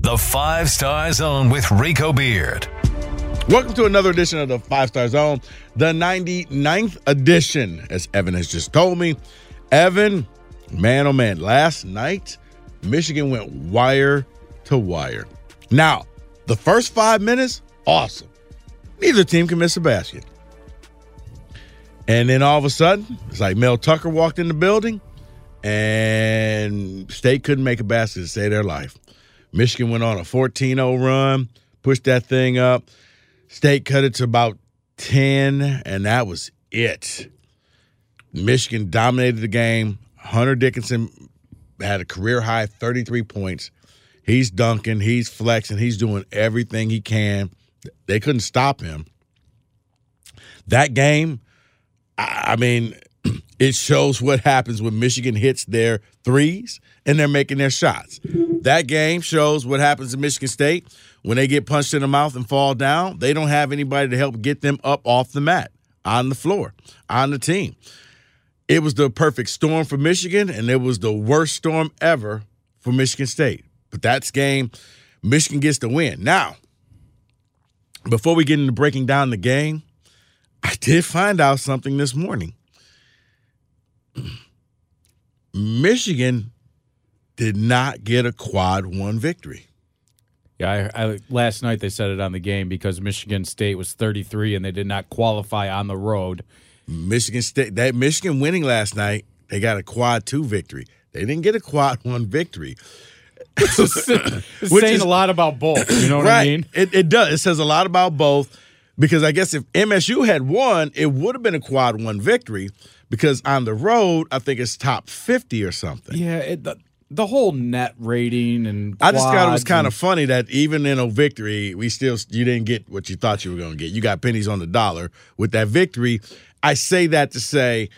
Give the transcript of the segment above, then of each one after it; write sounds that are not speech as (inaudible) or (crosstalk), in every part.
The Five Star Zone with Rico Beard. Welcome to another edition of the Five Star Zone, the 99th edition, as Evan has just told me. Evan, man oh man, last night, Michigan went wire to wire. Now, the first five minutes, awesome. Neither team can miss a basket. And then all of a sudden, it's like Mel Tucker walked in the building and State couldn't make a basket to save their life. Michigan went on a 14 0 run, pushed that thing up. State cut it to about 10, and that was it. Michigan dominated the game. Hunter Dickinson had a career high 33 points. He's dunking, he's flexing, he's doing everything he can. They couldn't stop him. That game, I mean, (clears throat) it shows what happens when Michigan hits their threes and they're making their shots. That game shows what happens in Michigan State when they get punched in the mouth and fall down. They don't have anybody to help get them up off the mat, on the floor, on the team. It was the perfect storm for Michigan, and it was the worst storm ever for Michigan State. But that's game. Michigan gets the win. Now, before we get into breaking down the game, I did find out something this morning. (clears throat) Michigan did not get a quad one victory. Yeah, I, I, last night they said it on the game because Michigan State was 33 and they did not qualify on the road. Michigan State, that Michigan winning last night, they got a quad two victory. They didn't get a quad one victory. (laughs) (laughs) Which is, saying is, a lot about both. You know what right. I mean? It, it does. It says a lot about both because I guess if MSU had won, it would have been a quad one victory because on the road, I think it's top 50 or something. Yeah, it, the, the whole net rating and I just thought it was kind of funny that even in a victory, we still you didn't get what you thought you were going to get. You got pennies on the dollar with that victory. I say that to say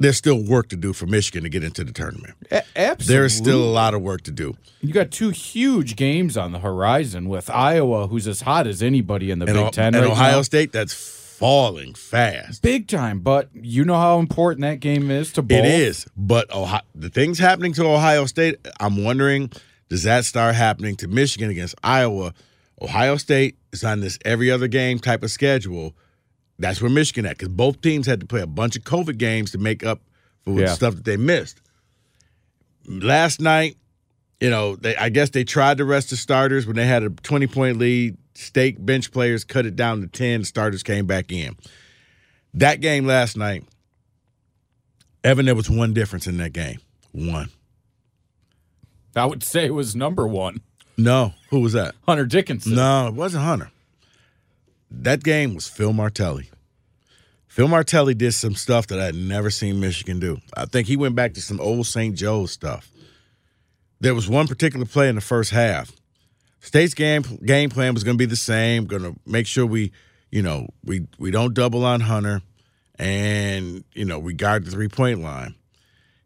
there's still work to do for Michigan to get into the tournament. A- absolutely, there's still a lot of work to do. You got two huge games on the horizon with Iowa, who's as hot as anybody in the and Big Ten, and right Ohio now. State. That's falling fast. Big time, but you know how important that game is to both. It is, but Ohio, the things happening to Ohio State, I'm wondering, does that start happening to Michigan against Iowa? Ohio State is on this every other game type of schedule. That's where Michigan at because both teams had to play a bunch of COVID games to make up for yeah. stuff that they missed. Last night, you know, they, I guess they tried to rest the starters when they had a 20 point lead. State bench players cut it down to 10. Starters came back in. That game last night, Evan, there was one difference in that game. One. I would say it was number one. No. Who was that? Hunter Dickinson. No, it wasn't Hunter. That game was Phil Martelli. Phil Martelli did some stuff that I'd never seen Michigan do. I think he went back to some old St. Joe's stuff. There was one particular play in the first half State's game game plan was going to be the same. Going to make sure we, you know, we we don't double on Hunter, and you know we guard the three point line.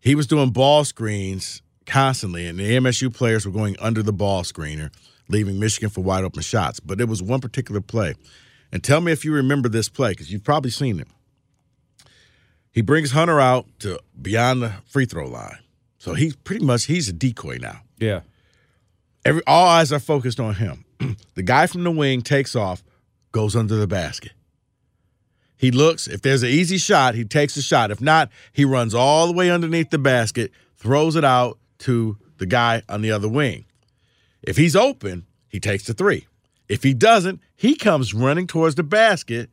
He was doing ball screens constantly, and the MSU players were going under the ball screener, leaving Michigan for wide open shots. But it was one particular play, and tell me if you remember this play because you've probably seen it. He brings Hunter out to beyond the free throw line, so he's pretty much he's a decoy now. Yeah. Every all eyes are focused on him. (clears throat) the guy from the wing takes off, goes under the basket. He looks, if there's an easy shot, he takes the shot. If not, he runs all the way underneath the basket, throws it out to the guy on the other wing. If he's open, he takes the three. If he doesn't, he comes running towards the basket.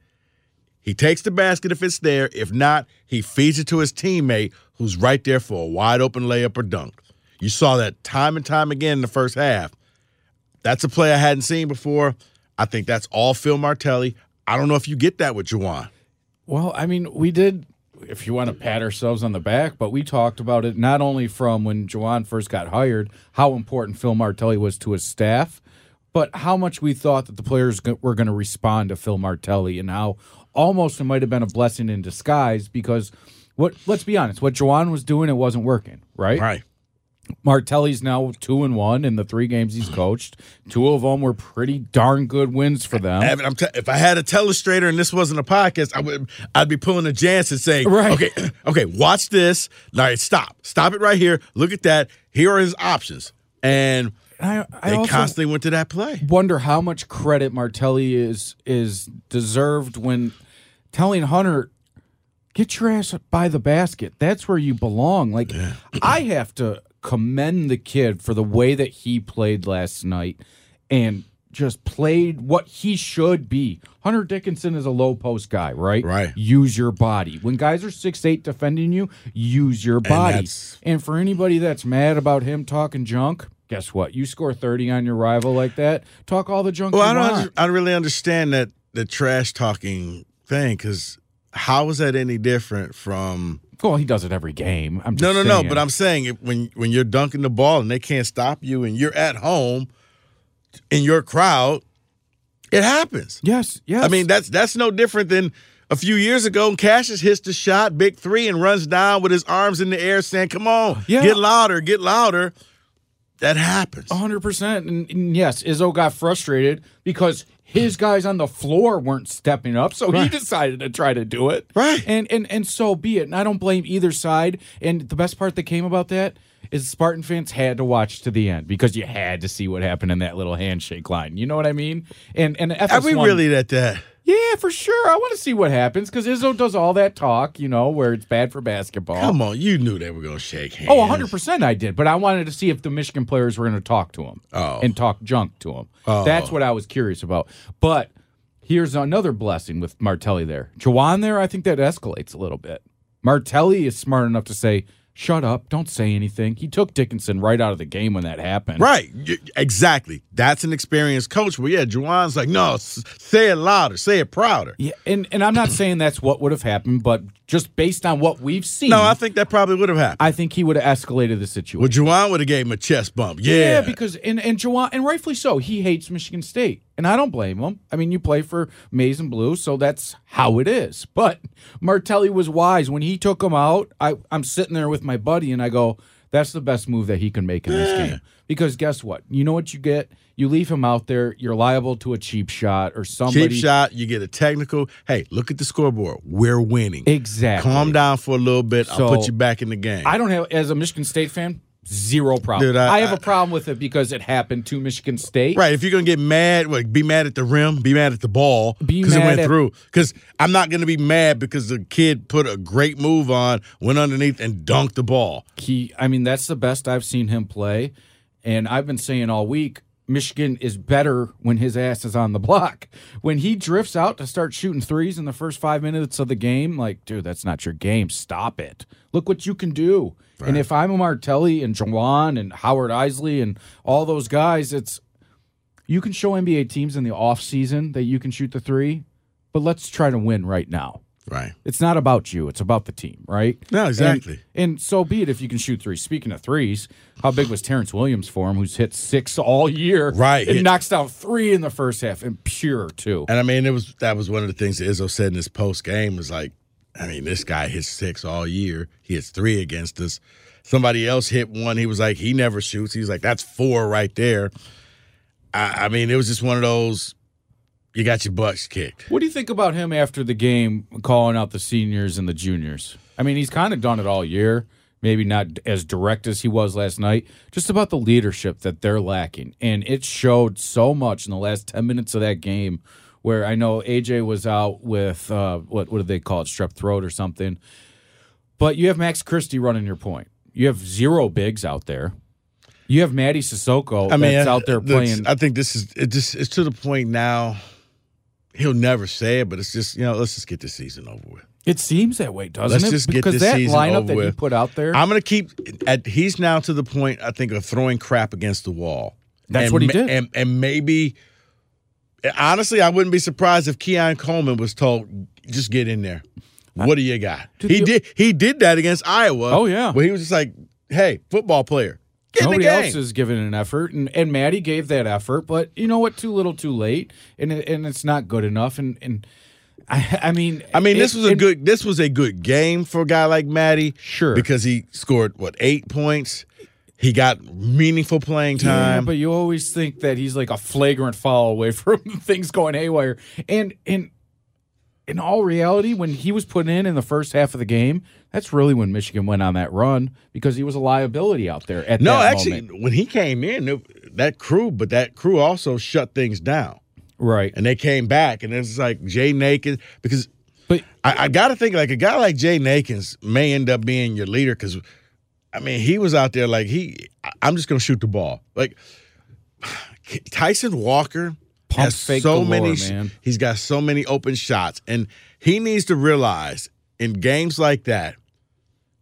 He takes the basket if it's there. If not, he feeds it to his teammate who's right there for a wide open layup or dunk. You saw that time and time again in the first half. That's a play I hadn't seen before. I think that's all Phil Martelli. I don't know if you get that with Juwan. Well, I mean, we did, if you want to pat ourselves on the back, but we talked about it not only from when Juwan first got hired, how important Phil Martelli was to his staff, but how much we thought that the players were going to respond to Phil Martelli and how almost it might have been a blessing in disguise because what let's be honest, what Juwan was doing, it wasn't working, right? Right. Martelli's now two and one in the three games he's coached. Two of them were pretty darn good wins for them. Evan, I'm t- if I had a telestrator and this wasn't a podcast, I would I'd be pulling a Jansen saying, Right. okay, (clears throat) okay, watch this. All right, stop. Stop it right here. Look at that. Here are his options. And I, I they constantly went to that play. wonder how much credit Martelli is is deserved when telling Hunter, "Get your ass by the basket. That's where you belong." Like I have to commend the kid for the way that he played last night and just played what he should be. Hunter Dickinson is a low post guy, right? Right. Use your body. When guys are six eight defending you, use your body. that's- And for anybody that's mad about him talking junk, guess what? You score 30 on your rival like that, talk all the junk Well, you I don't under- I don't really understand that the trash talking thing because how is that any different from well, he does it every game. I'm just No, no, no. But I'm saying if- when when you're dunking the ball and they can't stop you, and you're at home in your crowd, it happens. Yes, yes. I mean, that's that's no different than a few years ago. Cassius hits the shot, big three, and runs down with his arms in the air, saying, "Come on, Yeah. get louder, get louder." That happens. 100%. And, and yes, Izzo got frustrated because his guys on the floor weren't stepping up, so he decided to try to do it. Right. And and and so be it. And I don't blame either side. And the best part that came about that is Spartan fans had to watch to the end because you had to see what happened in that little handshake line. You know what I mean? And and Are FS1 we really at that? Yeah, for sure. I want to see what happens because Izzo does all that talk, you know, where it's bad for basketball. Come on, you knew they were going to shake hands. Oh, 100% I did. But I wanted to see if the Michigan players were going to talk to him Oh. and talk junk to him. Oh. That's what I was curious about. But here's another blessing with Martelli there. Juwan there, I think that escalates a little bit. Martelli is smart enough to say, shut up, don't say anything. He took Dickinson right out of the game when that happened. Right, exactly. That's an experienced coach. But yeah, Juwan's like, no, say it louder, say it prouder. Yeah, and, and I'm not (clears throat) saying that's what would have happened, but just based on what we've seen, No, I think that probably would have happened. I think he would have escalated the situation. Well, Juwan would have gave him a chest bump. Yeah, Yeah, because and and Juwan and rightfully so, he hates Michigan State, and I don't blame him. I mean, you play for Maize and Blue, so that's how it is. But Martelli was wise when he took him out. I I'm sitting there with my buddy, and I go, "That's the best move that he can make in this game." Because guess what? You know what you get. You leave him out there, you're liable to a cheap shot or somebody. cheap shot. You get a technical. Hey, look at the scoreboard. We're winning. Exactly. Calm down for a little bit. I'll put you back in the game. I don't have as a Michigan State fan. Zero problem. Dude, I- I, have I- a problem with it because it happened to Michigan State. Right. If you're gonna get mad, like, be mad at the rim, be mad at the ball because it went at- through. Because I'm not gonna be mad because the kid put a great move on, went underneath and dunked the ball. he I mean that's the best I've seen him play and I've been saying all week Michigan is better when his ass is on the block. When he drifts out to start shooting threes in the first 5 minutes of the game, like dude, that's not your game. Stop it. Look what you can do. And if I'm a Martelli and Juwan and Howard Eisley and all those guys, it's you can show NBA teams in the offseason that you can shoot the 3, but let's try to win right now. Right. It's not about you. It's about the team, right? No, exactly. And, and so be it if you can shoot threes. Speaking of threes, how big was Terrance Williams for him, who's hit six all year? Right. And Hit- knocks down three in the first half and pure, too. And I mean, it was that was one of the things that Izzo said in his post game was like, I mean, this guy hits six all year. He hits three against us. Somebody else hit one. He was like, he never shoots. He's like, that's four right there. I, I mean, it was just one of those. You got your butts kicked. What do you think about him after the game calling out the seniors and the juniors? I mean, he's kind of done it all year. Maybe not as direct as he was last night, just about the leadership that they're lacking. And it showed so much in the last 10 minutes of that game where I know AJ was out with, uh, what, what do they call it, strep throat or something. But you have Max Christie running your point. You have zero bigs out there. You have Mady Sissoko I mean, that's out there playing. I think this is it. Just it's to the point now. He'll never say it, but it's just you know, let's just get the season over with. It seems that way, doesn't Let's it? just get because this that season lineup over that he with. put out there, I'm gonna keep. At, he's now to the point I think of throwing crap against the wall. That's And what he did. and and maybe. Honestly, I wouldn't be surprised if Keon Coleman was told, "Just get in there. What do you got?" Dude, he you- did. He did that against Iowa. Oh, yeah. where he was just like, "Hey, football player, get nobody in the game." else is giving an effort, and and Mady gave that effort, but you know what? Too little, too late, and and it's not good enough. And and I, I mean, I mean, this was a it- good. This was a good game for a guy like Mady. Sure. because he scored what eight points. He got meaningful playing Yeah, time. but you always think that he's like a flagrant foul away (laughs) from things going haywire. And in in all reality, when he was put in in the first half of the game, that's really when Michigan went on that run because he was a liability out there at no, actually, moment. when he came in, it- that crew, but that crew also shut things down, Right. and they came back, and it's like Jaden Akins because But I, I got to think like a guy like Jaden Akins may end up being your leader because, I mean, he was out there like he. I'm just gonna shoot the ball. Like (sighs) Tyson Walker Pump has fake so galore, many. man. He's got so many open shots, and he needs to realize in games like that.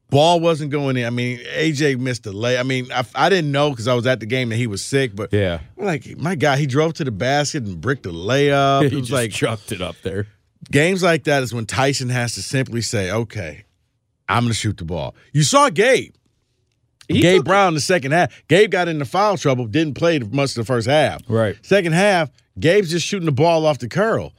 Ball wasn't going in. I mean, AJ missed a lay. I mean, I, I didn't know because I was at the game that he was sick, but yeah. like my God, he drove to the basket and bricked a layup. (laughs) It he was just like chucked it up there. games like that is when Tyson has to simply say, "Okay, I'm going to shoot the ball." You saw Gabe. He Gabe Brown in the second half. Gabe got into foul trouble, didn't play much of the first half. Right. Second half, Gabe's just shooting the ball off the curl.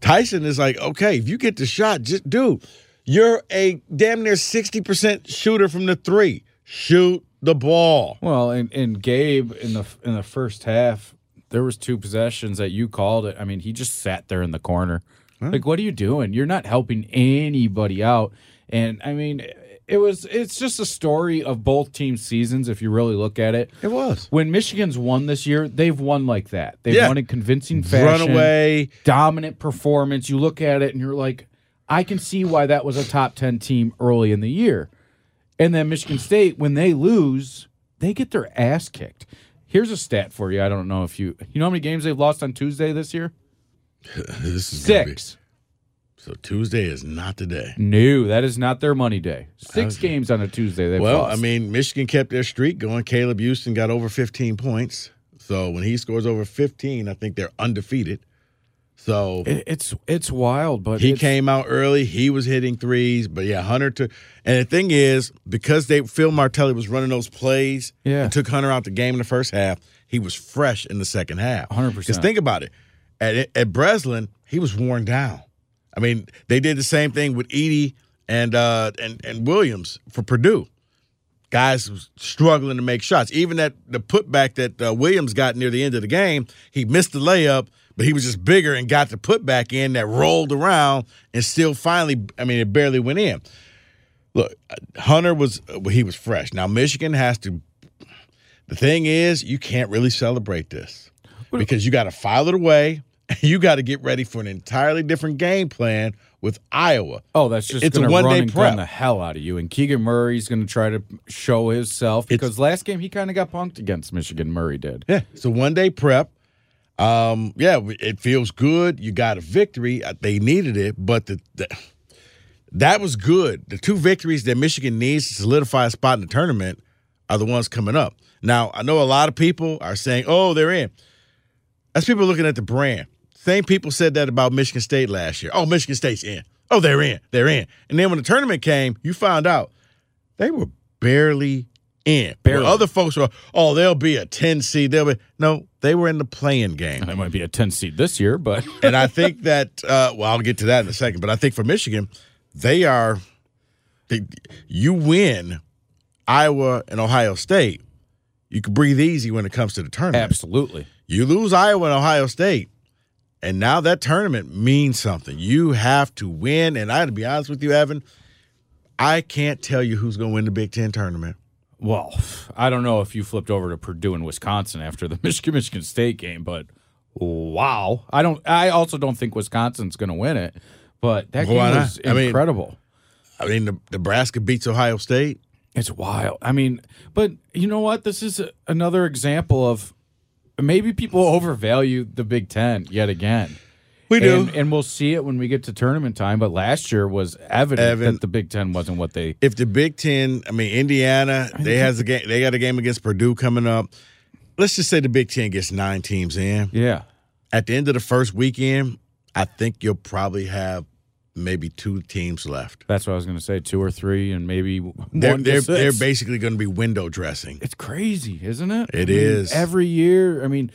Tyson is like, okay, if you get the shot, just do. you're a damn near 60% shooter from the three. Shoot the ball. Well, and, and Gabe in the in the first half, there was two possessions that you called it. I mean, he just sat there in the corner. Like, what are you doing? You're not helping anybody out. And I mean, it was it's just a story of both teams' seasons if you really look at it. It was. When Michigan's won this year, they've won like that. They've Yeah. won in convincing fashion. Runaway. dominant performance. You look at it and you're like, I can see why that was a top 10 team early in the year. And then Michigan State, when they lose, they get their ass kicked. Here's a stat for you. I don't know if you you know how many games they've lost on Tuesday this year? (laughs) This is Six. So Tuesday is not the day. No, that is not their money day. Six Okay. games on a Tuesday. Well, lost. I mean, Michigan kept their streak going. Caleb Houstan got over 15 points. So when he scores over 15, I think they're undefeated. So It- it's it's wild, but he came out early. He was hitting threes. But yeah, Hunter to and the thing is, because they Phil Martelli was running those plays Yeah. and took Hunter out the game in the first half, he was fresh in the second half. 100%. Because think about it. At at Breslin, he was worn down. I mean, they did the same thing with Edey and uh and, and Williams for Purdue. Guys struggling to make shots. Even that the putback that uh, Williams got near the end of the game, he missed the layup, but he was just bigger and got the putback in that rolled around and still finally. I mean, it barely went in. Look, Hunter was he was fresh. Now Michigan has to. The thing is, you can't really celebrate this because you got to file it away. (laughs) You got to get ready for an entirely different game plan with Iowa. Oh, that's just It's a going to one-day run and gun prep. the hell out of you. And Keegan Murray's going to try to show himself because last game he kind of got punked against Michigan. Murray did. Yeah, it's a one day prep. Um, yeah, it feels good. You got a victory. Uh, They needed it, but the, the that was good. The two victories that Michigan needs to solidify a spot in the tournament are the ones coming up. Now, I know a lot of people are saying, "Oh, they're in." That's people looking at the brand. Same people said that about Michigan State last year. Oh, Michigan State's in. Oh, they're in. They're in. And then when the tournament came, you found out they were barely in. Barely. Where other folks were, oh, they'll be a 10 seed. They'll be no, they were in the playing game. They might be a 10 seed this year, but (laughs) and I (laughs) think that uh, well, I'll get to that in a second. But I think for Michigan, they are they, you win Iowa and Ohio State, you can breathe easy when it comes to the tournament. absolutely. You lose Iowa and Ohio State, and now that tournament means something. You have to win. And I had to be honest with you, Evan, I can't tell you who's going to win the Big Ten tournament. Well, I don't know if you flipped over to Purdue and Wisconsin after the (laughs) Michigan Michigan State game, but wow. I don't I also don't think Wisconsin's going to win it, but that Why game not? was I mean- incredible. I mean, the, Nebraska beats Ohio State. It's wild. I mean, but you know what? This is a, another example of maybe people overvalue the Big Ten yet again. We do. And, and we'll see it when we get to tournament time. But last year was evident Evan- that the Big Ten wasn't what they. if the Big Ten, I mean Indiana, they has a game. They got a game against Purdue coming up. Let's just say the Big Ten gets nine teams in. Yeah. At the end of the first weekend, I think you'll probably have maybe two teams left. That's what I was going to say. Two or three, and maybe They're one they're, they're basically going to be window dressing. It's crazy, isn't it? It is is. every year. I mean,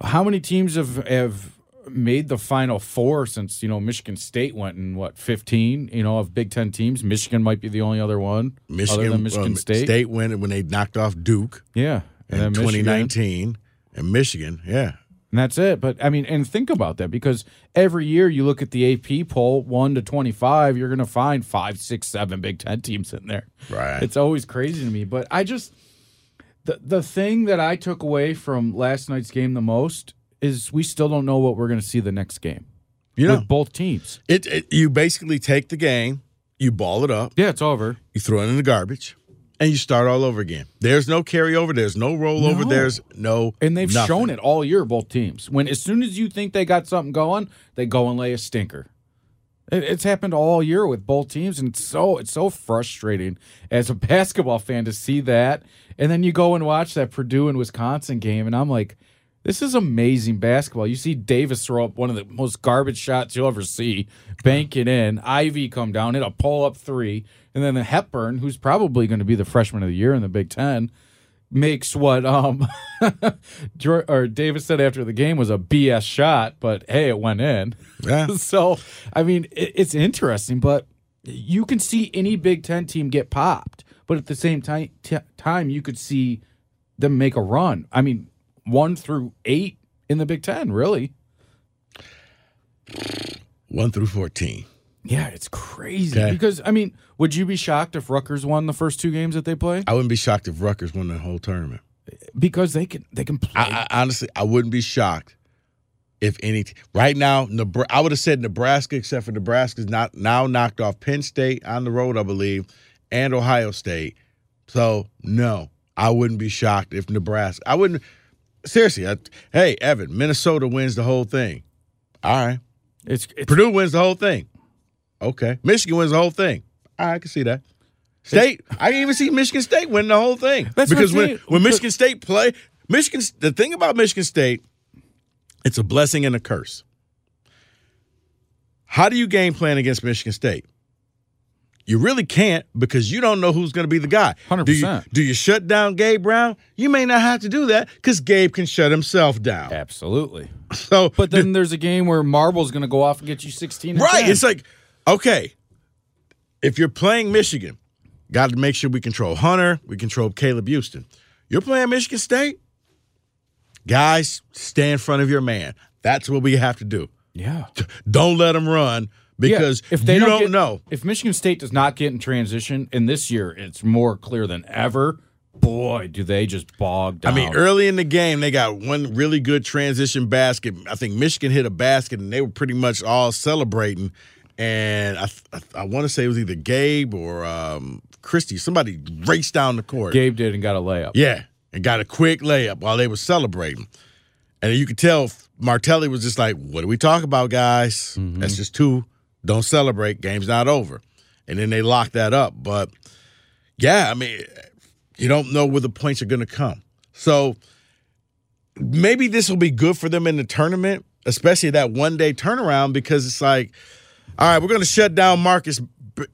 how many teams have have made the Final Four since you know Michigan State went in what fifteen? You know, of Big Ten teams, Michigan might be the only other one. Michigan, other than Michigan um, State. went when they knocked off Duke yeah, in then Michigan. 2019, and Michigan, yeah. And that's it. But I mean, and think about that because every year you look at the AP poll, one to twenty-five, you're going to find five, six, seven Big Ten teams in there. Right. It's always crazy to me. But I just the the thing that I took away from last night's game the most is we still don't know what we're going to see the next game You know, with both teams. it, it you basically take the game, you ball it up, Yeah, it's over. you throw it in the garbage, and you start all over again. There's no carryover. There's no rollover. No. There's no, And they've nothing. shown it all year, both teams. When as soon as you think they got something going, they go and lay a stinker. It, it's happened all year with both teams, and it's so it's so frustrating as a (laughs) basketball fan to see that. And then you go and watch that Purdue and Wisconsin game, and I'm like, this is amazing basketball. You see Davis throw up one of the most garbage shots you'll ever see, bank it in. Ivey come down, hit a pull up three, and then the Hepburn, who's probably going to be the freshman of the year in the Big Ten, makes what um (laughs) or Davis said after the game was a BS shot, but hey, it went in. Yeah. (laughs) so I mean, it, it's interesting, but you can see any Big Ten team get popped, but at the same time, t- time you could see them make a run. I mean, one through eight in the Big Ten, really. one through fourteen. Yeah, it's crazy Okay. because I mean, would you be shocked if Rutgers won the first two games that they play? I wouldn't be shocked if Rutgers won the whole tournament. Because they can they can play. I, I honestly, I wouldn't be shocked if any. Right now, Nebra- I would have said Nebraska, except for Nebraska's not now knocked off Penn State on the road, I believe, and Ohio State. So no, I wouldn't be shocked if Nebraska. I wouldn't. Seriously, I, hey Evan, Minnesota wins the whole thing. All right, it's, it's Purdue wins the whole thing. Okay, Michigan wins the whole thing. All right, I can see that. State, I can even see Michigan State win the whole thing. That's because when, saying. when Michigan State play, Michigan, the thing about Michigan State, it's a blessing and a curse. How do you game plan against Michigan State? You really can't because you don't know who's going to be the guy. Do you, 100%. do you shut down Gabe Brown? You may not have to do that because Gabe can shut himself down. absolutely. (laughs) So, But then there's a game where Marble's going to go off and get you 16. Right. 10. It's like, okay, if you're playing Michigan, got to make sure we control Hunter, we control Caleb Houstan. You're playing Michigan State, guys, stay in front of your man. That's what we have to do. yeah. Don't let them run because Yeah, if they you don't, don't, get- know. if Michigan State does not get in transition, and this year it's more clear than ever. Boy, do they just bog down. I mean, early in the game, they got one really good transition basket. I think Michigan hit a basket, and they were pretty much all celebrating. And I, I, I want to say it was either Gabe or um, Christie. Somebody raced down the court. Gabe did and got a layup. Yeah, and got a quick layup while they were celebrating. And you could tell Martelli was just like, "What do we talk about, guys? That's just two. Don't celebrate. Game's not over." And then they lock that up. But yeah, I mean, you don't know where the points are going to come. So maybe this will be good for them in the tournament, especially that one day turnaround, because it's like, all right, we're going to shut down Marcus. All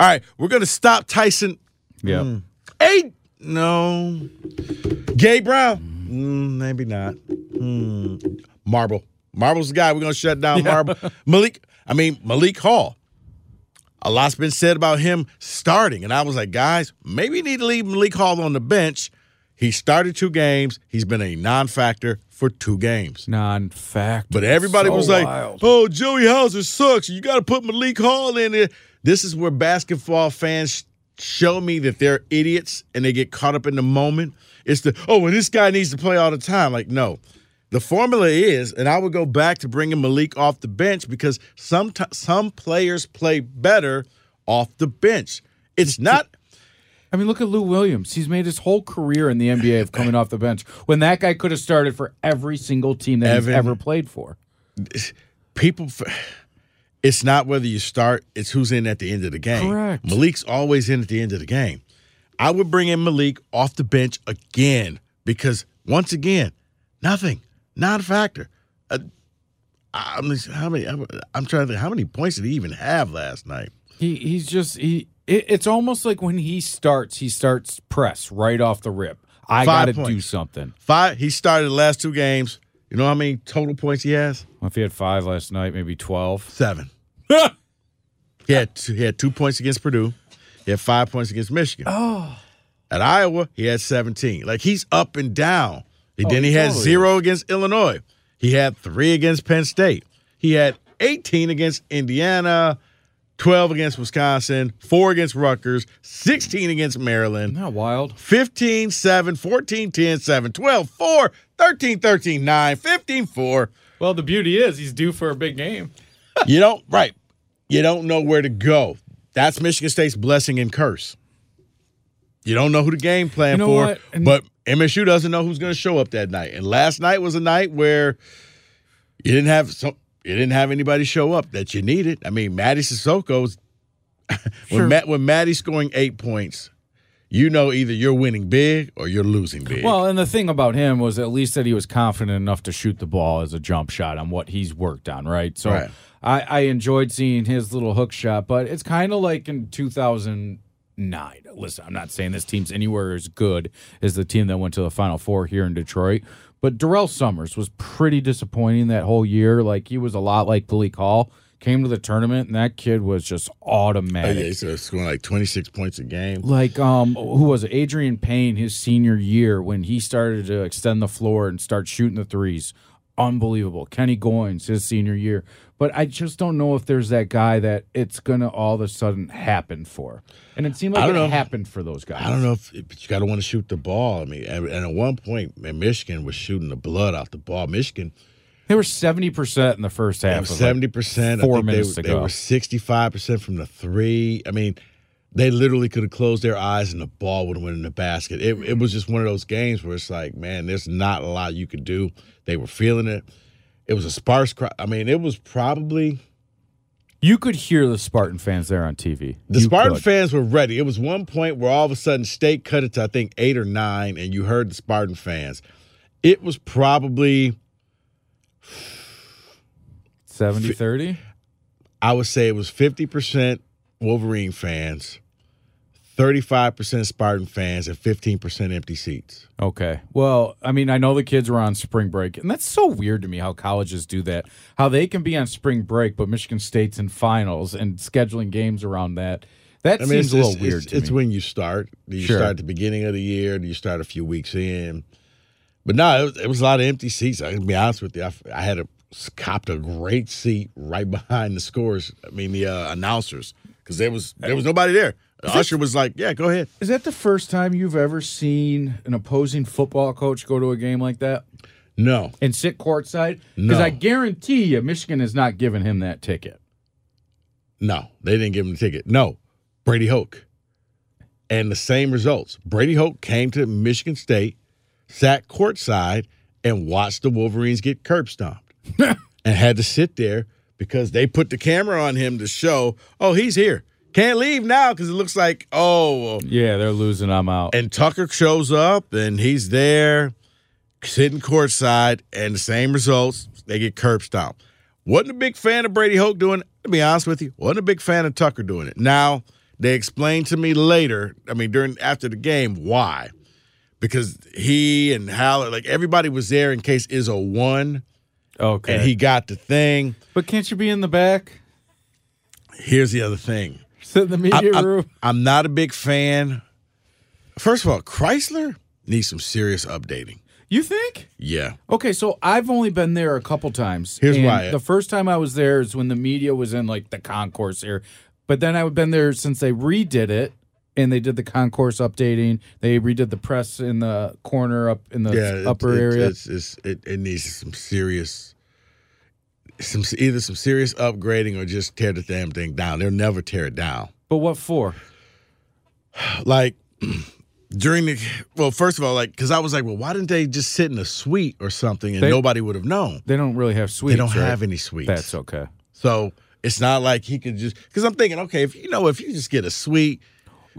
right, we're going to stop Tyson. Yeah. Hey, no. Gabe Brown? Mm, maybe not. Hmm. Marble. Marble's the guy. We're going to shut down (laughs) Marble. Malik, I mean, Malik Hall. A lot's been said about him starting. And I was like, guys, maybe you need to leave Malik Hall on the bench. He started two games. He's been a non factor for two games. Non-factor. But everybody So was like, wild. "Oh, Joey Hauser sucks. You got to put Malik Hall in there." This is where basketball fans show me that they're idiots and they get caught up in the moment. It's the oh, well, this guy needs to play all the time. Like, no, the formula is, and I would go back to bringing Malik off the bench because some some players play better off the bench. It's not. I mean, look at Lou Williams. He's made his whole career in the NBA of coming off the bench when that guy could have started for every single team that Evan- he's ever played for. People, it's not whether you start; it's who's in at the end of the game. Correct. Malik's always in at the end of the game. I would bring in Malik off the bench again because once again, nothing, not a factor. Uh, I'm how many? I'm, I'm trying to think how many points did he even have last night? He he's just he. It, it's almost like when he starts, he starts press right off the rip. I got to do something. Five. He started the last two games. You know how many total points he has? Well, if he had five last night, maybe twelve. Seven. (laughs) he had two, he had two points against Purdue. He had five points against Michigan. Oh. At Iowa, he had 17. Like he's up and down. And Oh, then he he had totally zero against Illinois. He had three against Penn State. He had 18 against Indiana, 12 against Wisconsin, four against Rutgers, 16 against Maryland. Isn't that wild? 15 7, 14 10, 7, 12 4, 13 13 9, 15 4. Well, the beauty is he's due for a big game. (laughs) You don't, right. You don't know where to go. That's Michigan State's blessing and curse. You don't know who the game plan You know for, what? But MSU doesn't know who's going to show up that night. And last night was a night where you didn't have some, you didn't have anybody show up that you needed. I mean, Mady Sissoko's (laughs) Sure. when Matt when Mady's scoring eight points, you know either you're winning big or you're losing big. Well, and the thing about him was at least that he was confident enough to shoot the ball as a jump shot on what he's worked on, right? So Right. I, I enjoyed seeing his little hook shot, but it's kind of like in 2009. Listen, I'm not saying this team's anywhere as good as the team that went to the Final Four here in Detroit, but Durrell Summers was pretty disappointing that whole year. Like he was a lot like Malik Hall. Came to the tournament and that kid was just Oh, automatic. yeah, he's scoring like 26 points a game. Like um, who was it? Adreian Payne, his senior year when he started to extend the floor and start shooting the threes, unbelievable. Kenny Goins, his senior year, but I just don't know if there's that guy that it's gonna all of a sudden happen for. And it seemed like it know. happened for those guys. I don't know if, but you got to want to shoot the ball. I mean, and, at one point, man, Michigan was shooting the blood off the ball. Michigan, They were seventy percent in the first half. seventy percent. four I think minutes they, to they were sixty-five percent from the three. I mean, they literally could have closed their eyes and the ball would have went in the basket. It, it was just one of those games where it's like, man, there's not a lot you could do. They were feeling it. It was a sparse crowd. I mean, it was probably You could hear the Spartan fans there on TV. The You Spartan could. fans were ready. It was one point where all of a sudden State cut it to I think eight or nine, and you heard the Spartan fans. It was probably 70-30? I would say it was fifty percent Wolverine fans, thirty-five percent Spartan fans, and fifteen percent empty seats. Okay. Well, I mean, I know the kids were on spring break, and that's so weird to me how colleges do that. How they can be on spring break, but Michigan State's in finals and scheduling games around that. That I mean, seems a little weird it's, it's when you start. Do you Sure. start at the beginning of the year? Do you start a few weeks in? But no, it was, it was a lot of empty seats. I can be honest with you. I, I had a copped a great seat right (laughs) behind the scores. I mean, the uh, announcers because there was there was nobody there. The usher was like, "Yeah, go ahead." Is that the first time you've ever seen an opposing football coach go to a game like that No, and sit courtside? Because No. I guarantee you, Michigan has not given him that ticket. no, they didn't give him the ticket. No, Brady Hoke, and the same results. Brady Hoke came to Michigan State, sat courtside, and watched the Wolverines get curb stomped. (laughs) and had to sit there because they put the camera on him to show, oh, he's here. Can't leave now because it looks like, oh, Yeah, they're losing. I'm out. and Tucker shows up and he's there sitting courtside and the same results. They get curb stomped. Wasn't a big fan of Brady Hoke doing it, to be honest with you. Wasn't a big fan of Tucker doing it. Now, they explained to me later, I mean, during after the game, why. Because he and Haller, like everybody was there in case Izzo won okay. and he got the thing. but can't you be in the back? Here's the other thing. Sit (laughs) in the media I'm, room. I'm not a big fan. First of all, Chrysler needs some serious updating. You think? Yeah. Okay, so I've only been there a couple times. Here's and why. The first time I was there is when the media was in like the concourse here. But then I've been there since they redid it and they did the concourse updating. They redid the press in the corner up in the yeah, it- upper it, area. It's, it's, it, it needs some serious, some either some serious upgrading or just tear the damn thing down. They'll never tear it down. but what for? Like (clears throat) during the well, first of all, like because I was like, well, why didn't they just sit in a suite or something and They- nobody would have known? They don't really have suites. They don't right? have any suites. That's okay. So it's not like he could just because I'm thinking, okay, if you know, if you just get a suite,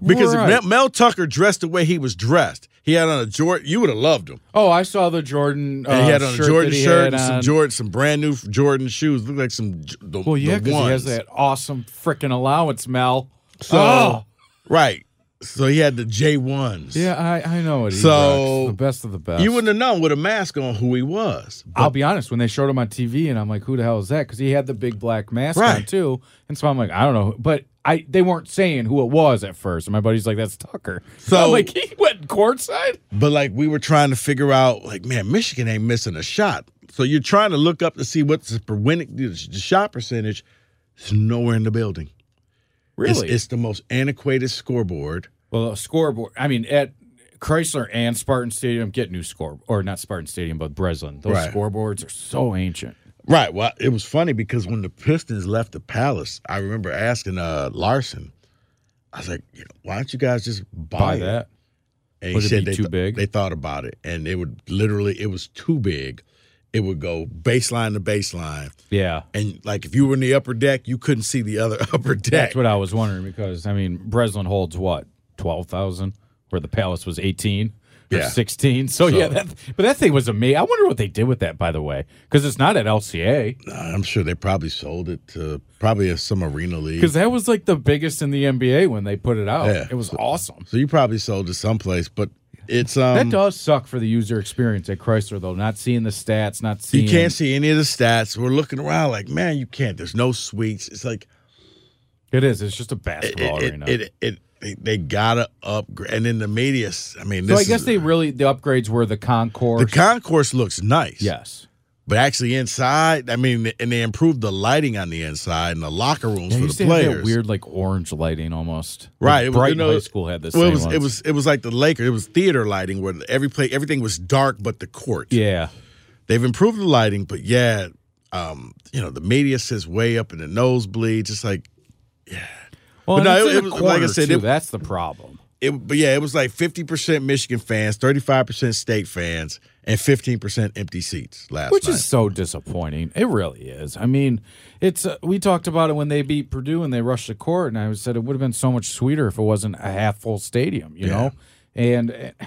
because Right. Mel, Mel Tucker dressed the way he was dressed, he had on a Jordan, you would have loved him. Oh, I saw the Jordan. Uh, And he had on a Jordan shirt and some. Jordan, some brand new Jordan shoes. Look like some the, Well, yeah, because he has that awesome freaking allowance, Mel. So Oh. right, so he had the J ones. Yeah, I, I know what he So. The best of the best. you wouldn't have known with a mask on who he was. I'll be honest. When they showed him on TV, and I'm like, "Who the hell is that?" Because he had the big black mask on too, and so I'm like, "I don't know," but I they weren't saying who it was at first. And my buddy's like, "That's Tucker." So I'm like, (laughs) he went courtside. But like we were trying to figure out, like, man, Michigan ain't missing a shot. So you're trying to look up to see what's the, winning- the shot percentage. It's nowhere in the building. It's, Really? it's the most antiquated scoreboard. Well, a scoreboard. I mean, at Chrysler and Spartan Stadium, get new score or not Spartan Stadium, but Breslin. Those Right. scoreboards are so ancient. Right. Well, it was funny because when the Pistons left the Palace, I remember asking uh, Larson, I was like, why don't you guys just buy, Buy that. And he Would it said they too th- big? They thought about it, and it would literally, it was too big. It would go baseline to baseline, Yeah. and like if you were in the upper deck, you couldn't see the other (laughs) upper deck. That's what I was wondering because I mean Breslin holds what twelve thousand, where the Palace was eighteen or Yeah. sixteen. So, So- yeah, that, but that thing was amazing. I wonder what they did with that, by the way, because it's not at LCA. I'm sure they probably sold it to probably some arena league. Because that was like the biggest in the NBA when they put it out. Yeah. It was awesome. So you probably sold it someplace, but it's um that does suck for the user experience at Chrysler, though. Not seeing the stats, not seeing. you can't see any of the stats. We're looking around like, man, you can't. There's no suites. It's like It is. It's just a it, basketball it, arena. it, it, it- they, they gotta upgrade. And then the media, I mean, so I guess is- they really the upgrades were the concourse. the concourse looks nice. yes. but actually inside, I mean, and they improved the lighting on the inside and the locker rooms They for the players. that weird like orange lighting almost. Right, Like, it was- Brighton you know, High School had this. well, it was it was it was like the Lakers. It was theater lighting where every play everything was dark but the court. Yeah. They've improved the lighting, but yeah, um, you know, the media sits way up in the nosebleed, just like Well, no, it- it was- like I said, too. it- that's the problem. it, but yeah, it was like fifty percent Michigan fans, thirty five percent state fans, and fifteen percent empty seats last Which night. is so disappointing. It really is. I mean, it's uh, we talked about it when they beat Purdue and they rushed the court, and I said it would have been so much sweeter if it wasn't a half full stadium, you know. And uh,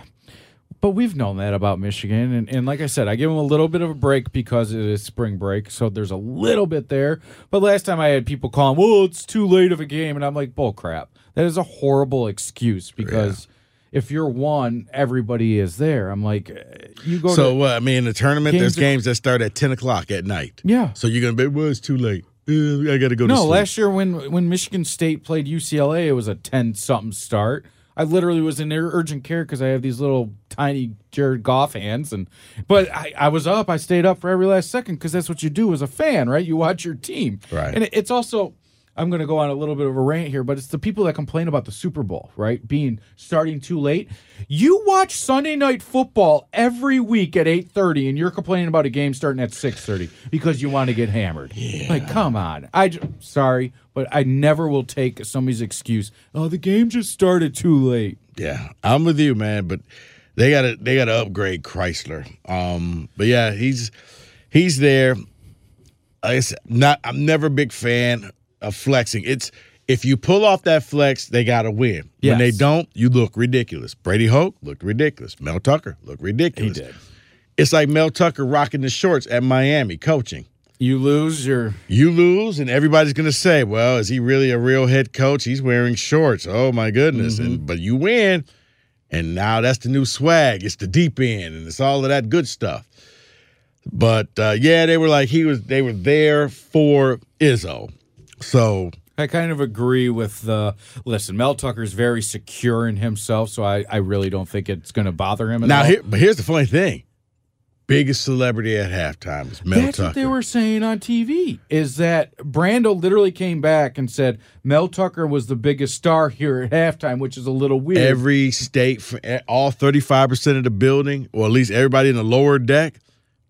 but we've known that about Michigan, and, and like I said, I give them a little bit of a break because it is spring break, so there's a little bit there. But last time I had people calling, "Well, it's too late of a game," and I'm like, "Bull crap! That is a horrible excuse because." If you're one, everybody is there. I'm like, uh, you go. so to, what? I mean, in the tournament, Games there's games that start at ten o'clock at night. Yeah. So you're gonna be, well, it's too late. Uh, I got to go. to No, last year when when Michigan State played UCLA, it was a ten something start. I literally was in urgent care because I have these little tiny Jared Goff hands, and but I, I was up. I stayed up for every last second because that's what you do as a fan, right? You watch your team, Right. And it, it's also I'm going to go on a little bit of a rant here, but it's the people that complain about the Super Bowl, right, being starting too late. You watch Sunday night football every week at 8:30, and you're complaining about a game starting at 6:30 because you want to get hammered. Like, come on. I j- sorry, but I never will take somebody's excuse. Oh, the game just started too late. Yeah, I'm with you, man. But they got to they got to upgrade Chrysler. Um, but yeah, he's he's there. I said, not I'm never a big fan of flexing. It's if you pull off that flex, they got to win. When they don't, you look ridiculous. Brady Hoke looked ridiculous. Mel Tucker looked ridiculous. He did. It's like Mel Tucker rocking the shorts at Miami coaching. You lose your You lose, and everybody's going to say, "Well, is he really a real head coach? He's wearing shorts. Oh my goodness!" And but you win, and now that's the new swag. It's the deep end, and it's all of that good stuff. But uh, yeah, they were like he was. They were there for Izzo. So I kind of agree with the listen. Mel Tucker's very secure in himself, so I, I really don't think it's going to bother him. At now, all. here, but here's the funny thing: biggest celebrity at halftime is Mel Tucker. That's Tucker. what they were saying on TV. Is that Brando literally came back and said Mel Tucker was the biggest star here at halftime, which is a little weird. Every state, eh, all 35% of the building, or at least everybody in the lower deck,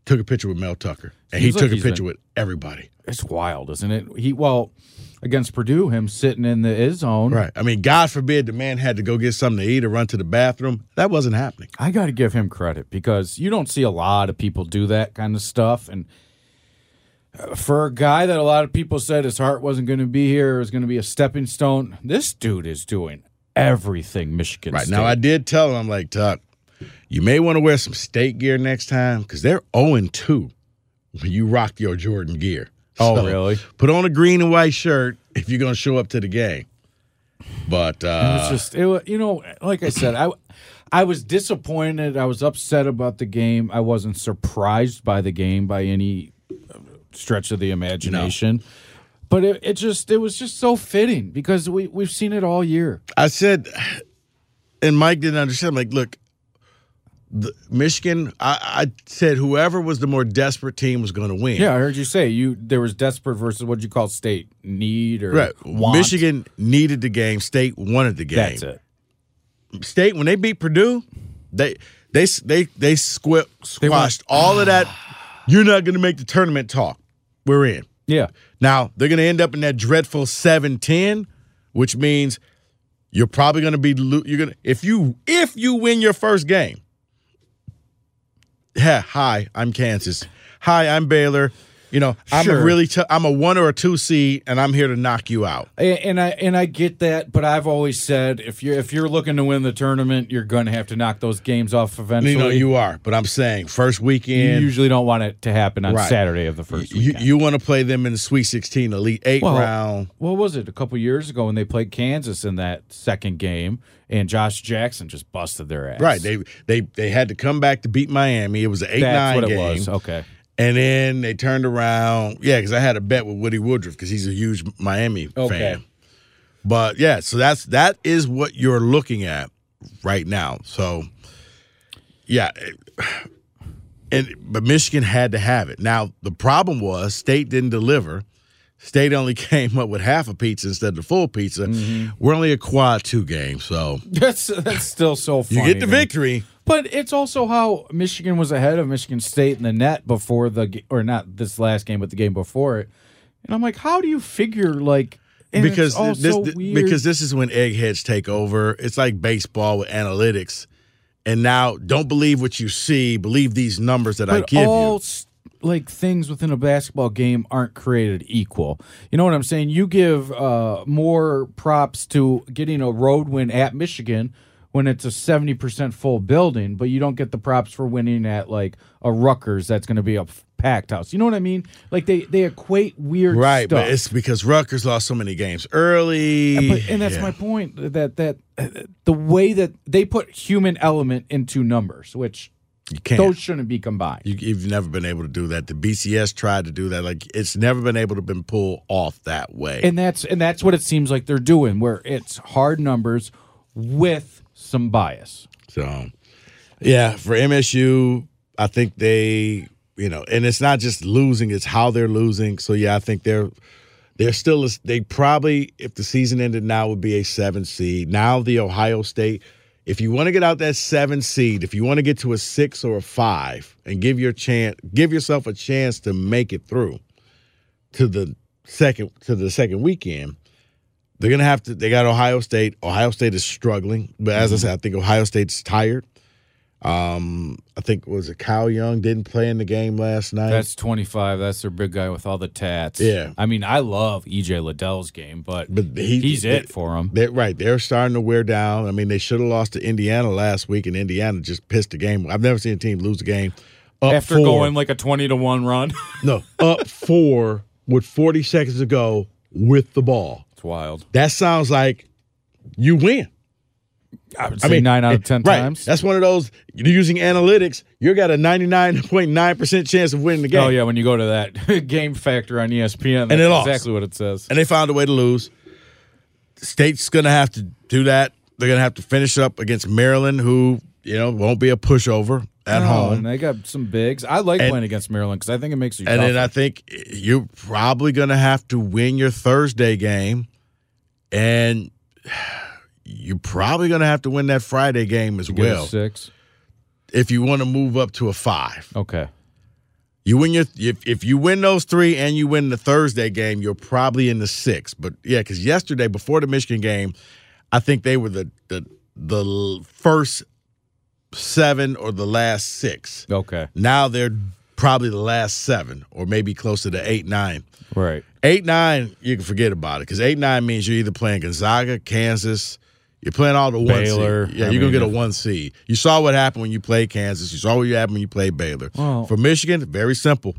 took a picture with Mel Tucker. And he like took a picture been- with everybody. it's wild, isn't it? He well against Purdue, him sitting in the his zone. Right. I mean, God forbid the man had to go get something to eat or run to the bathroom. That wasn't happening. I got to give him credit because you don't see a lot of people do that kind of stuff. And uh, for a guy that a lot of people said his heart wasn't going to be here, it was going to be a stepping stone, this dude is doing everything Michigan Right. State. Now, I did tell him, I'm like, Tuck, you may want to wear some state gear next time because they're 0 2 when you rock your Jordan gear. (laughs) Oh, really? Put on a green and white shirt if you're going to show up to the game. But It uh, was just, it was, you know, like I said, I, I was disappointed. I was upset about the game. I wasn't surprised by the game by any uh, stretch of the imagination. But it, it just, it was just so fitting because we we've seen it all year. I said, and Mike didn't understand. I'm like, look, the, Michigan. I, I said whoever was the more desperate team was going to win. Yeah, I heard you say you there was desperate versus what you call state need or right. want. Michigan needed the game. State wanted the game. That's it. State when they beat Purdue, they they they they squi- squashed all of that. You're not going to make the tournament talk. We're in. Yeah, Now they're going to end up in that dreadful 7-10, which means you're probably going to be you're going to if you if you win your first game. Yeah, (laughs) hi, I'm Kansas. Hi, I'm Baylor. You know, I'm Sure. a really t- I'm a one or a two seed, and I'm here to knock you out. and, and I and I get that, but I've always said if you're if you're looking to win the tournament, you're going to have to knock those games off eventually. You know, you are, but I'm saying first weekend. You usually don't want it to happen on Right. Saturday of the first you, weekend. you want to play them in the Sweet 16, Elite Eight Well, round. What was it? A couple years ago when they played Kansas in that second game, and Josh Jackson just busted their ass. Right. They they they had to come back to beat Miami. It was an eight That's nine what game. it was. Okay. And then they turned around. Yeah, because I had a bet with Woody Woodruff because he's a huge Miami Okay. fan. But yeah, so that's that is what you're looking at right now. So yeah, (sighs) and but Michigan had to have it. Now the problem was State didn't deliver. State only (laughs) came up with half a pizza instead of the full pizza. Mm-hmm. We're only a quad two game, so (laughs) That's that's still so funny. you get the to victory. But it's also how Michigan was ahead of Michigan State in the net before the or not this last game, but the game before it. And I'm like, how do you figure like because this so because this is when eggheads take over. It's like baseball with analytics, and now don't believe what you see. Believe these numbers that I give all you. Like things within a basketball game aren't created equal. You know what I'm saying? You give uh, more props to getting a road win at Michigan when it's a 70% full building, but you don't get the props for winning at like a Rutgers that's going to be a packed house. You know what I mean? Like they they equate weird Right, stuff. but it's because Rutgers lost so many games early. But, and that's Yeah. my point that that uh, the way that they put human element into numbers, which you can't. those shouldn't be combined. you, you've never been able to do that. The BCS tried to do that. Like it's never been able to been pulled off that way. and that's and that's what it seems like they're doing, where it's hard numbers with some bias. So, yeah, for MSU, I think they, you know, and it's not just losing; it's how they're losing. So, yeah, I think they're they're still they probably if the season ended now would be a seven seed. Now the Ohio State, if you want to get out that seven seed, if you want to get to a six or a five, and give your chance, give yourself a chance to make it through to the second to the second weekend. They're gonna have to. They got Ohio State. Ohio State is struggling, but as I mm-hmm. said, I think Ohio State's tired. Um, I think was it Kyle Young didn't play in the game last night. That's twenty five. That's their big guy with all the tats. Yeah. I mean, I love EJ Liddell's game, but, but he, he's they, it for them. They're right. They're starting to wear down. I mean, they should have lost to Indiana last week, and Indiana just pissed the game. I've never seen a team lose a game up After four. going like a twenty to one run, (laughs) no up four with forty seconds to go with the ball. it's wild. That sounds like you win. I would say nine out of ten right. times. That's one of those you're using analytics. You got a 99.9% chance of winning the game. Oh yeah, when you go to that (laughs) game factor on ESPN, that's they lost. exactly what it says. And they found a way to lose. State's going to have to do that. They're going to have to finish up against Maryland, who, you know, won't be a pushover at Oh, home. and they got some bigs. I like And- playing against Maryland because I think it makes you. And then. I think you're probably going to have to win your Thursday game. And you're probably going to have to win that Friday game as well six. if you want to move up to a five. Okay. You win your if if you win those three and you win the Thursday game, you're probably in the six. But yeah, because yesterday before the Michigan game, I think they were the the the first seven or the last six. Okay. Now they're probably the last seven or maybe closer to eight nine. Right. Eight nine, you can forget about it because eight nine means you're either playing Gonzaga, Kansas. You're playing all the one Baylor. seed. Yeah, I you're gonna get a one seed. You saw what happened when you played Kansas. You saw what you happened when you played Baylor. Well- For Michigan, very simple.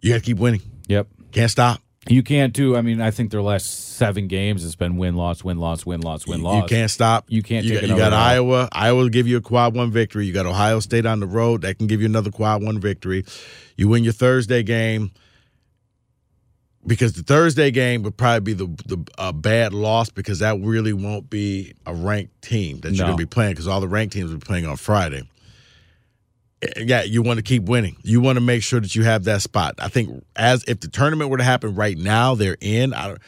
You got to keep winning. Yep. Can't stop. You can't do. I mean, I think their last seven games has been win loss win loss win loss win loss. You can't stop. You can't You got, you got. Iowa. Iowa will give you a quad one victory. You got Ohio State on the road that can give you another quad one victory. You win your Thursday game because the Thursday game would probably be the the uh, bad loss because that really won't be a ranked team that you're No. going to be playing because all the ranked teams will be playing on Friday. Eh, Yeah, you want to keep winning. You want to make sure that you have that spot. I think as if the tournament were to happen right now, they're in. I don't.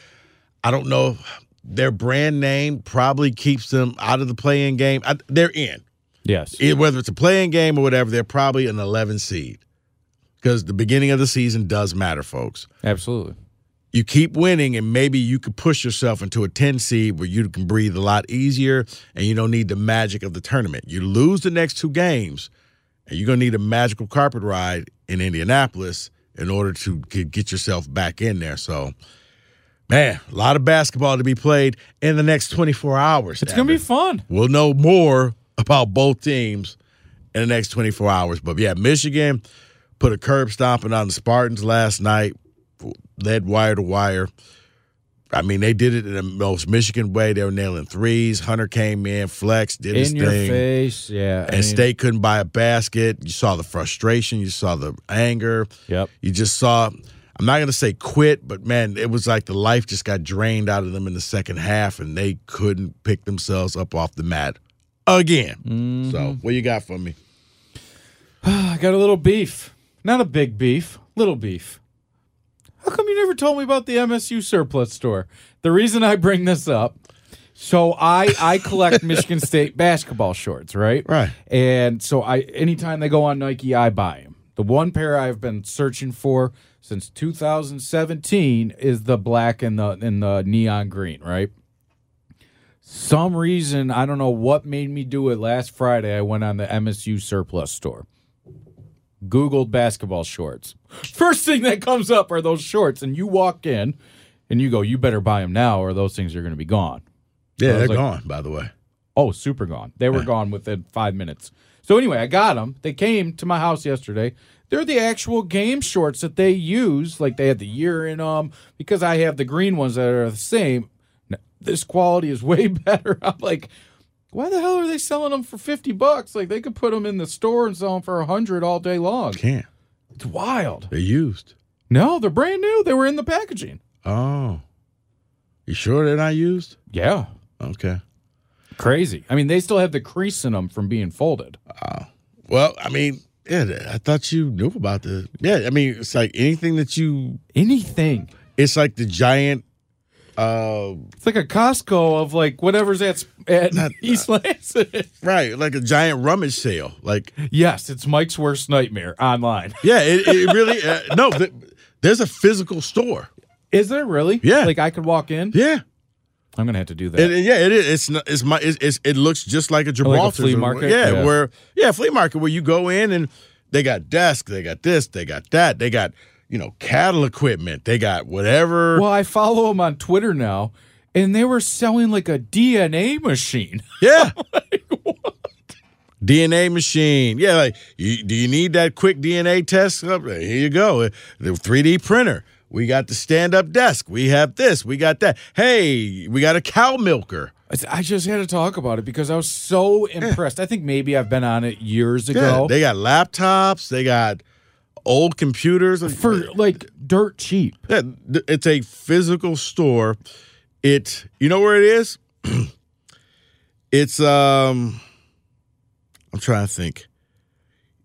I don't know. Their brand name probably keeps them out of the play-in game. I, they're in. Yes. It- whether it's a play-in game or whatever, they're probably an 11 seed because the beginning of the season does matter, folks. Absolutely. You keep winning, and maybe you could push yourself into a 10 seed where you can breathe a lot easier and you don't need the magic of the tournament. You lose the next two games, and you're going to need a magical carpet ride in Indianapolis in order to get get yourself back in there. So, man, a lot of basketball to be played in the next 24 hours. It's gonna be fun. We'll know more about both teams in the next 24 hours. But yeah, Michigan put a curb stomping on the Spartans last night, led wire to wire. I mean, they did it in the most Michigan way. They were nailing threes. Hunter came in, flex, did his In your thing. face. Yeah. I And mean, State couldn't buy a basket. You saw the frustration. You saw the anger. Yep. You just saw, I'm not going to say quit, but man, it was like the life just got drained out of them in the second half and they couldn't pick themselves up off the mat again. Mm-hmm. So, what you got for me? (sighs) I got a little beef. Not a big beef. Little beef. You never told me about the MSU surplus store? The reason I bring this up. So I I collect (laughs) Michigan State basketball shorts, right? Right. And so I anytime they go on Nike, I buy them. The one pair I've been searching for since 2017 is the black and the and the neon green, right? Some reason I don't know what made me do it last Friday. I went on the MSU surplus store. Googled basketball shorts. First thing that comes up are those shorts, and you walk in and you go, "You better buy them now, or those things are going to be gone." Yeah, they're like- gone, by the way. Oh, super gone. They were gone within five minutes. So anyway, I got them. They came to my house yesterday. They're the actual game shorts that they use. Like they had the year in them because I have the green ones that are the same. This quality is way (laughs) better. I'm like, why the hell are they selling them for fifty bucks? Like they could put them in the store and sell them for a hundred all day long. Can't. It's wild. They're used. No, they're brand new. They were in the packaging. Oh. You sure they're not used? Yeah, Okay. crazy. I mean, they still have the crease in them from being folded. Oh. Well, I mean, yeah, I thought you knew about the. Yeah, I mean, it's like anything that you. Anything. It's like the giant. Uh It's like a Costco of like whatever's at at (laughs) East Lansing. Right, like a giant rummage sale. Like, yes, it's Mike's worst nightmare online. (laughs) yeah, it, it really. Uh, no, th- there's a physical store. Is there really? Yeah. Like I could walk in. Yeah, I'm gonna have to do that. it, yeah, it is. It's not. It's my. It's, it's, it looks just like a Gibraltar flea market? Yeah, Yeah. where yeah, flea market where you go in and they got desks, they got this, they got that, they got you know cattle equipment, they got whatever. well, I follow them on Twitter now, and they were selling like a DNA machine. (laughs) Yeah. DNA machine. Yeah, like you, do you need that quick DNA test? Oh, Here you go. Uh, the 3D printer. We got the stand-up desk. We have this. We got that. Hey, we got a cow milker. I just had to talk about it because I was so eh. impressed. I think maybe I've been on it years Yeah, ago they got laptops. They got old computers for like dirt cheap. Yeah, it's a physical store. It you know where it is? (clears throat) it's um I'm trying to think.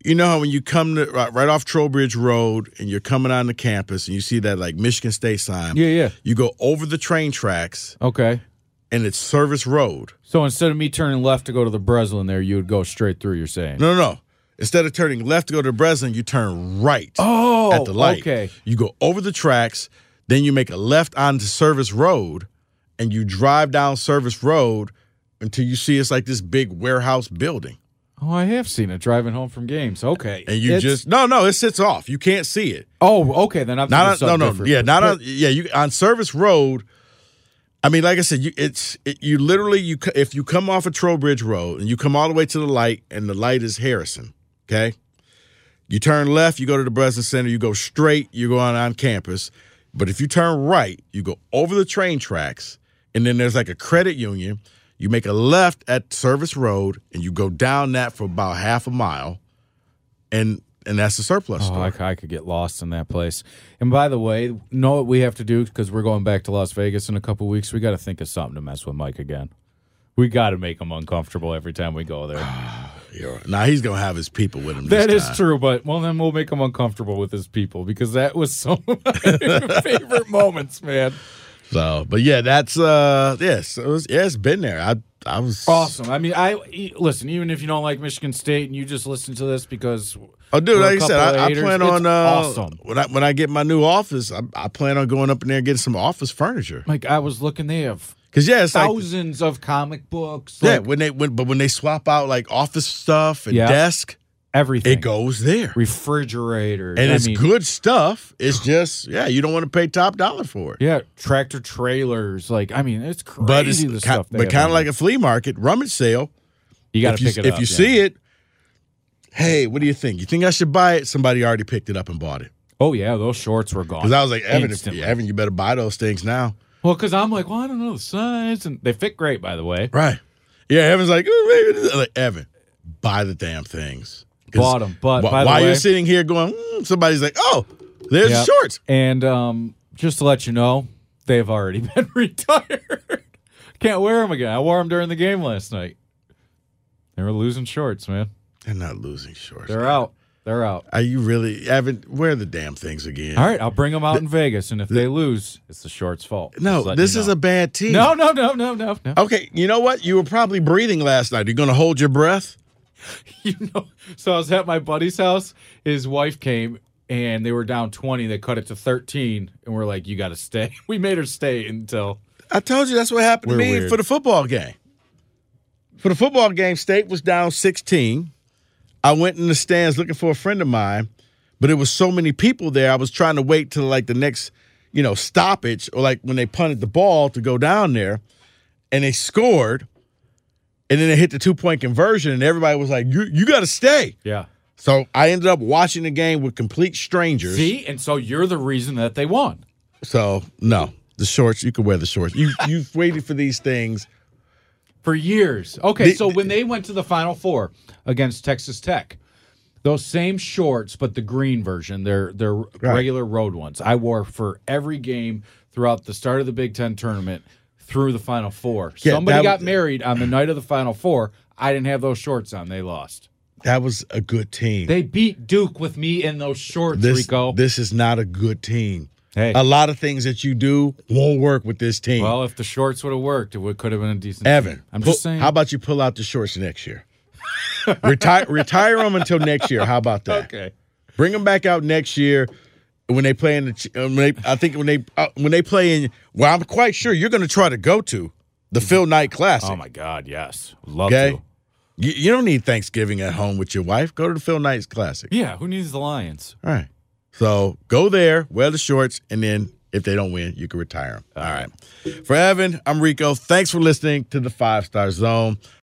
You know how when you come to right, right off Trowbridge Road and you're coming on the campus and you see that like Michigan State sign. Yeah, yeah. You go over the train tracks Okay. and it's Service Road. So instead of me turning left to go to the Breslin there, you would go straight through, you're saying? No, no, no. Instead of turning left to go to Breslin, you turn right Oh, at the light. okay. You go over the tracks, then you make a left onto Service Road, and you drive down Service Road until you see it's like this big warehouse building. Oh, I have seen it driving home from games. Okay, And you It's- just no, no, it sits off. You can't see it. oh, okay. Then I'm Not on, no, no, yeah, not on, yeah. You on Service Road. I mean, like I said, you it's it, you literally you if you come off of Trowbridge Road and you come all the way to the light, and the light is Harrison. Okay, you turn left, you go to the Breslin Center. You go straight, you go on on campus. But if you turn right, you go over the train tracks, and then there's like a credit union. You make a left at Service Road, and you go down that for about half a mile, and and that's the surplus Oh, store. I, I could get lost in that place. And by the way, know what we have to do because we're going back to Las Vegas in a couple weeks. We got to think of something to mess with Mike again. We got to make him uncomfortable every time we go there. (sighs) (sighs) (sighs) Now he's gonna have his people with him. That is time. true, but well, then we'll make him uncomfortable with his people because that was some of (laughs) my favorite moments, man. So, but yeah, that's uh, yes, it was, yeah, it's been there. I, I was Awesome. I mean, I listen. Even if you don't like Michigan State and you just listen to this because Oh, dude, like I said, I, I plan on uh, awesome. when I when I get my new office, I, I plan on going up in there and getting some office furniture. Like I was looking, they have Cause yeah, it's like thousands of comic books. yeah, like, when they when but when they swap out like office stuff and Yeah. desk, everything. it goes there, refrigerators, and I it's mean, good stuff. It's just yeah, you don't want to pay top dollar for it. Yeah, tractor trailers. Like I mean, it's crazy. But it's the stuff. but kind of like a flea market rummage sale. you got to you pick it if up. If you yeah. see it, hey, what do you think? You think I should buy it? Somebody already picked it up and bought it. Oh yeah, those shorts were gone. Because I was like, Evan, if, Evan, you better buy those things now. Well, because I'm like, well, I don't know the size, and they fit great, by the way. Right. Yeah, Evan's like, oh, maybe this-" like Evan, buy the damn things. Bought them, but wh- by the while way- you're sitting here going, mm, somebody's like, oh, there's Yep. shorts. And um, just to let you know, they've already (laughs) been retired. Can't wear them again. I wore them during the game last night. They were losing shorts, man. They're not losing shorts. They're out. They're out. Are you really, Evan? Wear the damn things again. All right, I'll bring them out in Vegas, and if they lose, it's the shorts' fault. No, this is know. a bad team. no, no, no, no, no, no. Okay, you know what? You were probably breathing last night. You're going to hold your breath? (laughs) you know, so I was at my buddy's house. His wife came and they were down 20. They cut it to 13. And we're like, you got to stay. (laughs) We made her stay until. I told you that's what happened We're to me weird. for the football game. For the football game, State was down 16. I went in the stands looking for a friend of mine, but it was so many people there. I was trying to wait till like the next, you know, stoppage or like when they punted the ball to go down there, and they scored, and then they hit the two point conversion, and everybody was like, "You you got to stay." Yeah. So I ended up watching the game with complete strangers. See? And so you're the reason that they won. So no, the shorts you can wear the shorts. You you've waited for these things. For years. Okay, The- so when they went to the Final Four against Texas Tech, those same shorts, but the green version, they're they're regular road ones. I wore for every game throughout the start of the Big Ten tournament through the Final Four. Yeah, Somebody got married on the night of the Final Four. I didn't have those shorts on. They lost. That was a good team. They beat Duke with me in those shorts, this Rico. this is not a good team. Hey, A lot of things that you do won't work with this team. well, if the shorts would have worked, it would could have been a decent. Evan, team. I'm pull- just saying. How about you pull out the shorts next year? (laughs) retire retire them until next year. How about that? okay. Bring them back out next year when they play in the. uh, When they, I think when they uh, when they play in. Well, I'm quite sure you're going to try to go to the Phil Knight Classic. Oh my God, yes, love okay. to. You, you don't need Thanksgiving at home with your wife. Go to the Phil Knight's Classic. Yeah, who needs the Lions? All right. So go there, wear the shorts, and then if they don't win, you can retire them. All right. For Evan, I'm Rico. Thanks for listening to the Five Star Zone.